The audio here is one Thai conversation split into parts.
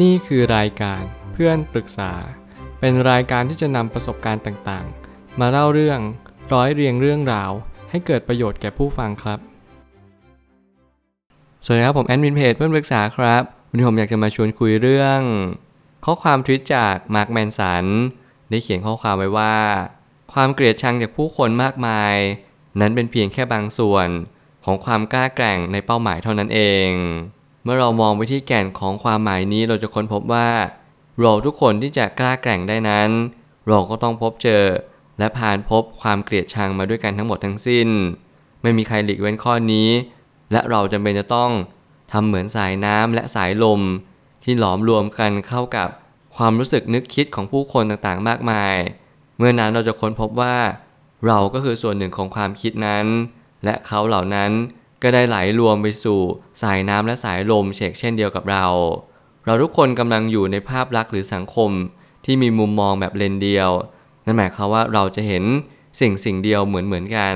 นี่คือรายการเพื่อนปรึกษา เป็นรายการที่จะนำประสบการณ์ต่างๆ มาเล่าเรื่องร้อยเรียงเรื่องราว ให้เกิดประโยชน์แก่ผู้ฟังครับ สวัสดีครับผมแอดมินเพจเพื่อนปรึกษาครับ วันนี้ผมอยากจะมาชวนคุยเรื่อง ข้อความทวิตจากมาร์คแมนสันได้เขียนข้อความไว้ว่า ความเกลียดชังจากผู้คนมากมาย นั้นเป็นเพียงแค่บางส่วนของความกล้าแกร่งในเป้าหมายเท่านั้นเอง เมื่อเรามองไปที่แก่นของความหมายนี้เราจะค้นพบว่า เราทุกคนที่จะกล้าแกร่งได้นั้น เราก็ต้องพบเจอ และผ่านพบความเกลียดชังมาด้วยกันทั้งหมดทั้งสิ้น ไม่มีใครหลีกเว้นข้อนี้ และเราจำเป็นจะต้องทำเหมือนสายน้ำและสายลม ที่หลอมรวมกันเข้ากับความรู้สึกนึกคิดของผู้คนต่างๆ มากมาย เมื่อนั้นเราจะค้นพบว่า เราก็คือส่วนหนึ่งของความคิดนั้น และเขาเหล่านั้น ก็ได้ไหลรวมไปสู่สายน้ำและสายลมเชกเช่นเดียวกับเรา เราทุกคนกำลังอยู่ในภาพลักษณ์หรือสังคมที่มีมุมมองแบบเลนเดียว นั่นหมายความว่าเราจะเห็นสิ่งสิ่งเดียวเหมือนเหมือนกัน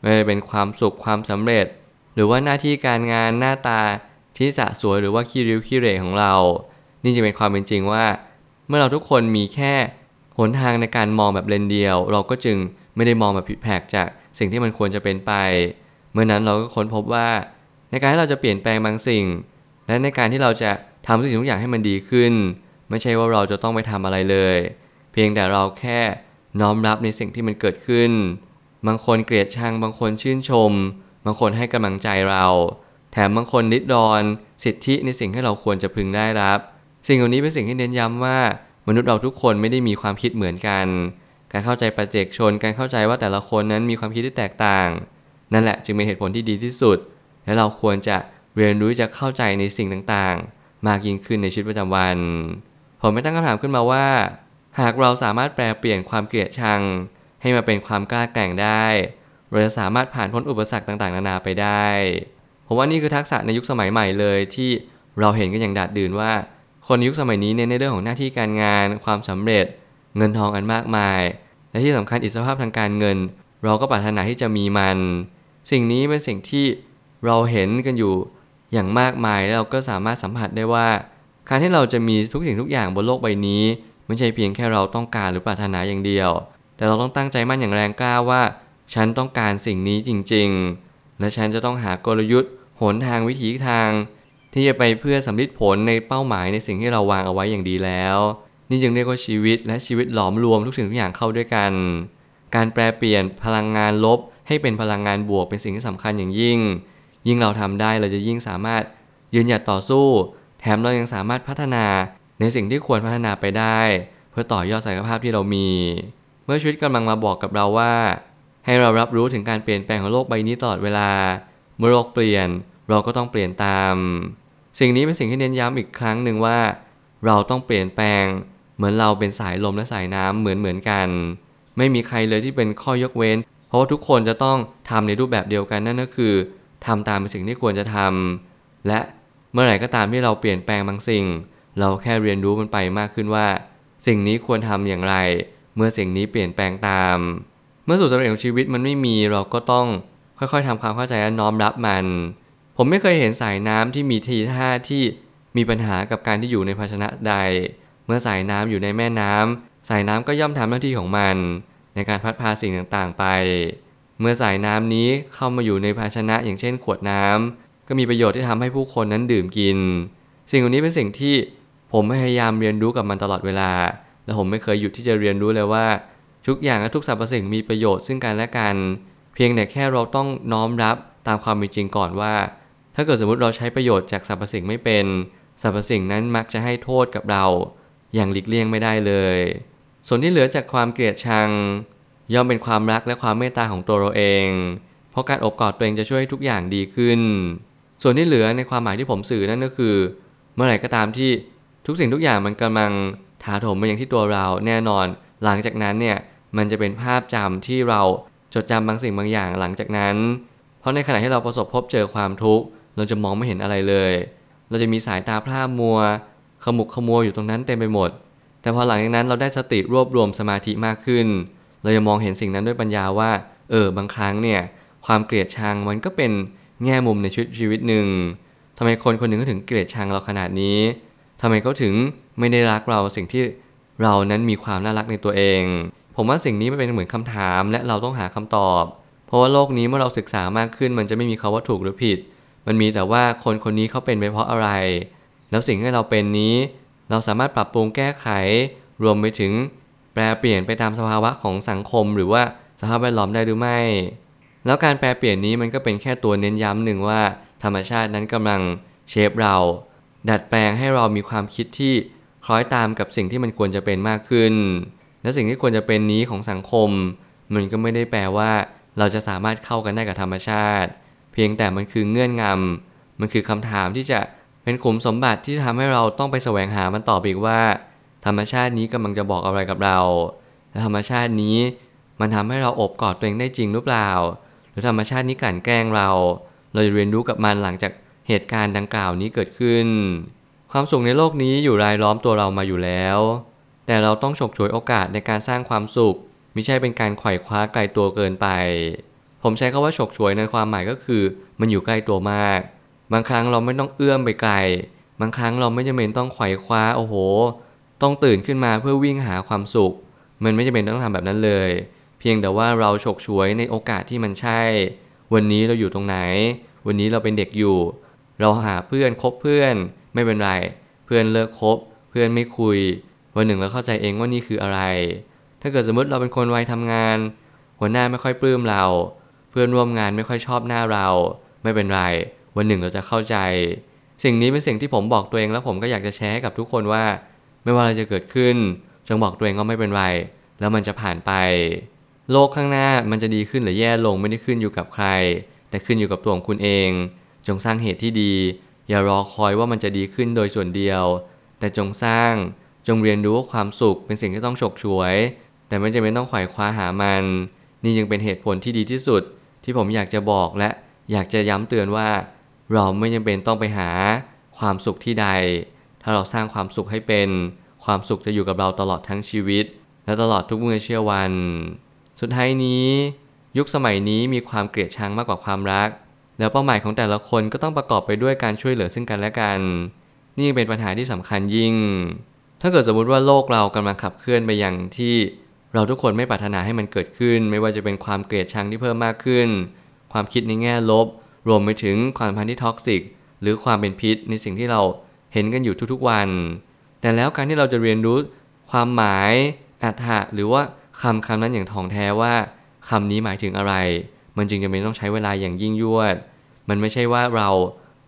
ไม่ว่าจะเป็นความสุขความสำเร็จ หรือว่าหน้าที่การงานหน้าตาที่สะสวยหรือว่าขี้ริ้วขี้เหร่ของเรา นี่จะเป็นความเป็นจริงว่า เมื่อเราทุกคนมีแค่หนทางในการมองแบบเลนเดียว เราก็จึงไม่ได้มองแบบผิดแผกจากสิ่งที่มันควรจะเป็นไป มื่อนั้นเราก็ค้นพบว่า ในการที่เราจะเปลี่ยนแปลงบางสิ่ง และในการที่เราจะทำสิ่งทุกอย่างให้มันดีขึ้น ไม่ใช่ว่าเราจะต้องไปทำอะไรเลย เพียงแต่เราแค่น้อมรับในสิ่งที่มันเกิดขึ้น บางคนเกลียดชัง บางคนชื่นชม บางคนให้กำลังใจเรา แถมบางคนนิดรอน สิทธิในสิ่งที่เราควรจะพึงได้รับ สิ่งเหล่านี้เป็นสิ่งที่เน้นย้ำว่ามนุษย์เราทุกคนไม่ได้มีความคิดเหมือนกัน การเข้าใจประเจกชน การเข้าใจว่าแต่ละคนนั้นมีความคิดที่แตกต่าง นั่นแหละจึงเป็นเหตุผลที่ดีที่สุด และเราควรจะเรียนรู้จะเข้าใจในสิ่งต่างๆ มากยิ่งขึ้นในชีวิตประจำวัน ผมไม่ตั้งคำถามขึ้นมาว่า หากเราสามารถแปลเปลี่ยนความเกลียดชัง ให้มาเป็นความกล้าแกร่งได้ เราจะสามารถผ่านพ้นอุปสรรคต่างๆ นานาไปได้ ผมว่านี่คือทักษะในยุคสมัยใหม่เลยที่เราเห็นกันอย่างดาดดื่นว่า คนยุคสมัยนี้เน้นในเรื่องของหน้าที่การงาน ความสำเร็จ เงินทองอันมากมาย และที่สำคัญอิสรภาพทางการเงิน เราก็ปรารถนาที่จะมีมัน สิ่งนี้เป็นสิ่งที่เราเห็นกันอยู่อย่างมากมายแล้วเราก็สามารถสัมผัสได้ว่า การที่เราจะมีทุกสิ่งทุกอย่างบนโลกใบนี้ ไม่ใช่เพียงแค่เราต้องการหรือปรารถนาอย่างเดียว แต่เราต้องตั้งใจมั่นอย่างแรงกล้าว่า ฉันต้องการสิ่งนี้จริง ๆ และฉันจะต้องหากลยุทธ์หนทางวิถีทาง ที่จะไปเพื่อสำลิดผลในเป้าหมายในสิ่งที่เราวางเอาไว้อย่างดีแล้ว นี่จึงเรียกว่าชีวิตและชีวิตหลอมรวมทุกสิ่งทุกอย่างเข้าด้วยกัน การแปลเปลี่ยนพลังงานลบ ให้เป็นพลังงานบวกเป็นสิ่งที่สำคัญอย่างยิ่ง ยิ่งเราทำได้เราจะยิ่งสามารถยืนหยัดต่อสู้ แถมเรายังสามารถพัฒนาในสิ่งที่ควรพัฒนาไปได้ เพื่อต่อยอดศักยภาพที่เรามี เมื่อชีวิตกำลังมาบอกกับเราว่า ให้เรารับรู้ถึงการเปลี่ยนแปลงของโลกใบนี้ตลอดเวลา เมื่อโลกเปลี่ยนเราก็ต้องเปลี่ยนตาม สิ่งนี้เป็นสิ่งที่เน้นย้ำอีกครั้งหนึ่งว่า เราต้องเปลี่ยนแปลง เหมือนเราเป็นสายลมและสายน้ำเหมือนเหมือนกัน ไม่มีใครเลยที่เป็นข้อยกเว้น เพราะว่าทุกคนจะต้องทำในรูปแบบเดียวกันนั่นก็คือทำตามสิ่งที่ควรจะทำและเมื่อไหร่ก็ตามที่เราเปลี่ยนแปลงบางสิ่ง เราแค่เรียนรู้มันไปมากขึ้นว่า สิ่งนี้ควรทำอย่างไร เมื่อสิ่งนี้เปลี่ยนแปลงตาม เมื่อสูตรสำเร็จของชีวิตมันไม่มีเราก็ต้องค่อยๆทำความเข้าใจและน้อมรับมัน ผมไม่เคยเห็นสายน้ำที่มีทีท่าที่มีปัญหากับการที่อยู่ในภาชนะใด เมื่อสายน้ำอยู่ในแม่น้ำสายน้ำก็ย่อมทำหน้าที่ของมัน ในการพัดพาสิ่งต่างๆไป เมื่อสายน้ำนี้เข้ามาอยู่ในภาชนะอย่างเช่นขวดน้ำก็มีประโยชน์ที่ทำให้ผู้คนนั้นดื่มกิน สิ่งเหล่านี้เป็นสิ่งที่ผมพยายามเรียนรู้กับมันตลอดเวลา และผมไม่เคยหยุดที่จะเรียนรู้เลยว่า ทุกอย่างและทุกสรรพสิ่งมีประโยชน์ซึ่งกันและกัน เพียงแต่แค่เราต้องน้อมรับตามความเป็นจริงก่อนว่า ถ้าเกิดสมมติเราใช้ประโยชน์จากสรรพสิ่งไม่เป็นสรรพสิ่งนั้นมักจะให้โทษกับเรา อย่างหลีกเลี่ยงไม่ได้เลย ส่วนที่เหลือจากความเกลียดชัง ย่อมเป็นความรักและความเมตตาของตัวเราเอง เพราะการอบกอดตัวเองจะช่วยให้ทุกอย่างดีขึ้น ส่วนที่เหลือในความหมายที่ผมสื่อนั่นก็คือ เมื่อไหร่ก็ตามที่ทุกสิ่งทุกอย่างมันกำลังถาโถมมาอย่างที่ตัวเราแน่นอน หลังจากนั้นเนี่ยมันจะเป็นภาพจำที่เราจดจำบางสิ่งบางอย่างหลังจากนั้น เพราะในขณะที่เราประสบพบเจอความทุกข์เราจะมองไม่เห็นอะไรเลย เราจะมีสายตาพร่ามัว ขมุกขมัวอยู่ตรงนั้นเต็มไปหมด แต่พอหลังจากนั้นเราได้สติรวบรวมสมาธิมากขึ้น เราจะมองเห็นสิ่งนั้นด้วยปัญญาว่า เออบางครั้งเนี่ยความเกลียดชังมันก็เป็นแง่มุมในชีวิตชีวิตหนึ่งทำไมคนคนหนึ่งก็ถึงเกลียดชังเราขนาดนี้ททำไมเขาถึงไม่ได้รักเราสิ่งที่เรานั้นมีความน่ารักในตัวเอง ผมว่าสิ่งนี้มันเป็นเหมือนคำถามและเราต้องหาคำตอบ เพราะว่าโลกนี้เมื่อเราศึกษามากขึ้น มันจะไม่มีคาว่าถูกหรือผิด มันมีแต่ว่าคนคนนี้เขาเป็นไปเพราะอะไร แล้วสิ่งที่เราเป็นนี้ เราสามารถปรับปรุงแก้ไข รวมไปถึงแปลเปลี่ยนไปตามสภาวะของสังคม หรือว่าสภาพแวดล้อมได้หรือไม่ แล้วการแปลเปลี่ยนนี้มันก็เป็นแค่ตัวเน้นย้ำหนึ่งว่า ธรรมชาตินั้นกำลังเชฟเรา ดัดแปลงให้เรามีความคิดที่คล้อยตามกับสิ่งที่มันควรจะเป็นมากขึ้น และสิ่งที่ควรจะเป็นนี้ของสังคม มันก็ไม่ได้แปลว่า เราจะสามารถเข้ากันได้กับธรรมชาติ เพียงแต่มันคือเงื่อนงำมันคือคำถามที่จะ เป็นขุมสมบัติที่ทำให้เราต้องไปแสวงหามันต่ออีกว่า ธรรมชาตินี้กำลังจะบอกอะไรกับเราและธรรมชาตินี้มันทำให้เราอบกอดตัวเองได้จริงหรือเปล่า หรือธรรมชาตินี้กลั่นแกล้งเรา เราจะเรียนรู้กับมันหลังจากเหตุการณ์ดังกล่าวนี้เกิดขึ้น ความสุขในโลกนี้อยู่รายล้อมตัวเรามาอยู่แล้ว แต่เราต้องฉกฉวยโอกาสในการสร้างความสุขไม่ใช่เป็นการไขว่คว้าไกลตัวเกินไป ผมใช้คาว่าฉกฉวยในความหมายก็คือ มันอยู่ใกล้ตัวมาก บางครั้งเราไม่ต้องเอื้อมไปไกล บางครั้งเราไม่จำเป็นต้องไขว่คว้าโอ้โห ต้องตื่นขึ้นมาเพื่อวิ่งหาความสุข มันไม่จำเป็นต้องทำแบบนั้นเลย เพียงแต่ว่าเราฉกฉวยในโอกาสที่มันใช่ วันนี้เราอยู่ตรงไหน วันนี้เราเป็นเด็กอยู่ เราหาเพื่อนคบเพื่อนไม่เป็นไร เพื่อนเลิกคบ เพื่อนไม่คุย วันหนึ่งเราเข้าใจเองว่านี่คืออะไร ถ้าเกิดสมมติเราเป็นคนวัยทำงาน หัวหน้าไม่ค่อยปลื้มเรา เพื่อนร่วมงานไม่ค่อยชอบหน้าเรา ไม่เป็นไร วันหนึ่งเราจะเข้าใจ สิ่งนี้เป็นสิ่งที่ผมบอกตัวเองแล้วผมก็อยากจะแชร์ให้กับทุกคนว่า ไม่ว่าอะไรจะเกิดขึ้น จงบอกตัวเองว่าไม่เป็นไร แล้วมันจะผ่านไป โลกข้างหน้ามันจะดีขึ้นหรือแย่ลงไม่ได้ขึ้นอยู่กับใคร แต่ขึ้นอยู่กับตัวของคุณเอง จงสร้างเหตุที่ดี อย่ารอคอยว่ามันจะดีขึ้นโดยส่วนเดียว แต่จงสร้างจงเรียนรู้ว่าความสุขเป็นสิ่งที่ต้องฉกฉวย แต่ไม่จำเป็นต้องไขว่คว้าหามัน นี่จึงเป็นเหตุผลที่ดีที่สุด ที่ผมอยากจะบอกและอยากจะย้ำเตือนว่า เราไม่จำเป็นต้องไปหาความสุขที่ใด ถ้าเราสร้างความสุขให้เป็น ความสุขจะอยู่กับเราตลอดทั้งชีวิต และตลอดทุกเมื่อเชื่อวัน สุดท้ายนี้ ยุคสมัยนี้มีความเกลียดชังมากกว่าความรัก แล้วเป้าหมายของแต่ละคนก็ต้องประกอบไปด้วยการช่วยเหลือซึ่งกันและกัน นี่เป็นปัญหาที่สำคัญยิ่ง ถ้าเกิดสมมติว่าโลกเรากำลังขับเคลื่อนไปอย่างที่เราทุกคนไม่ปรารถนาให้มันเกิดขึ้น ไม่ว่าจะเป็นความเกลียดชังที่เพิ่มมากขึ้น ความคิดในแง่ลบ รวมไปถึงความสัมพันธ์ที่ท็อกซิก หรือความเป็นพิษในสิ่งที่เราเห็นกันอยู่ทุกๆวัน แต่แล้วการที่เราจะเรียนรู้ความหมายอัตถะหรือว่าคำคำนั้นอย่างท่องแท้ว่าคำนี้หมายถึงอะไร มันจึงจะเป็นต้องใช้เวลาอย่างยิ่งยวด มันไม่ใช่ว่าเรา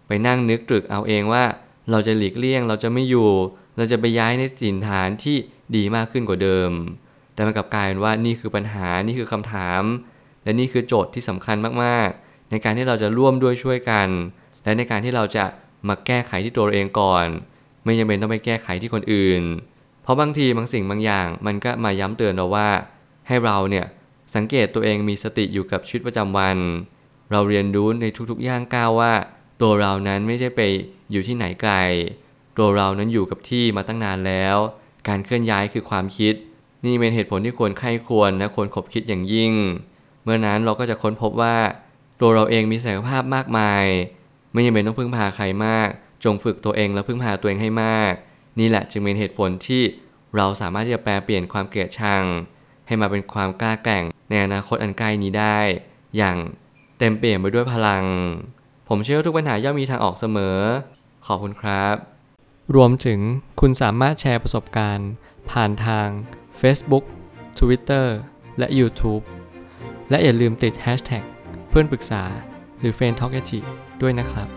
ไปนั่งนึกตรึกเอาเองว่า เราจะหลีกเลี่ยงเราจะไม่อยู่ เราจะไปย้ายในสินฐานที่ดีมากขึ้นกว่าเดิม แต่มันกลับกลายเป็นว่านี่คือปัญหานี่คือคำถาม และนี่คือโจทย์ที่สำคัญมากๆ ในการที่เราจะร่วมด้วยช่วยกัน และในการที่เราจะมาแก้ไขที่ตัวเราเองก่อน ไม่จำเป็นต้องไปแก้ไขที่คนอื่น เพราะบางทีบางสิ่งบางอย่างมันก็มาย้ำเตือนเราว่า ให้เราเนี่ยสังเกตตัวเองมีสติอยู่กับชีวิตประจำวัน เราเรียนรู้ในทุกๆย่างก้าวว่า ตัวเรานั้นไม่ใช่ไปอยู่ที่ไหนไกล ตัวเรานั้นอยู่กับที่มาตั้งนานแล้ว การเคลื่อนย้ายคือความคิด นี่เป็นเหตุผลที่ควรใคร่ควรและควรคบคิดอย่างยิ่ง เมื่อนั้นเราก็จะค้นพบว่า ตัวเราเองมีศักยภาพมากมาย ไม่จำเป็นต้องพึ่งพาใครมาก จงฝึกตัวเองและพึ่งพาตัวเองให้มาก นี่แหละจึงเป็นเหตุผลที่เราสามารถที่จะแปลเปลี่ยนความเกลียดชัง ให้มาเป็นความกล้าแกร่งในอนาคตอันใกล้นี้ได้ อย่างเต็มเปี่ยมไปด้วยพลัง ผมเชื่อว่าทุกปัญหาย่อมมีทางออกเสมอ ขอบคุณครับ รวมถึงคุณสามารถแชร์ประสบการณ์ ผ่านทาง Facebook Twitter และ YouTube และอย่าลืมติด Hashtag เพื่อนปรึกษา หรือ f r ร e n d t a l k ด้วยนะครับ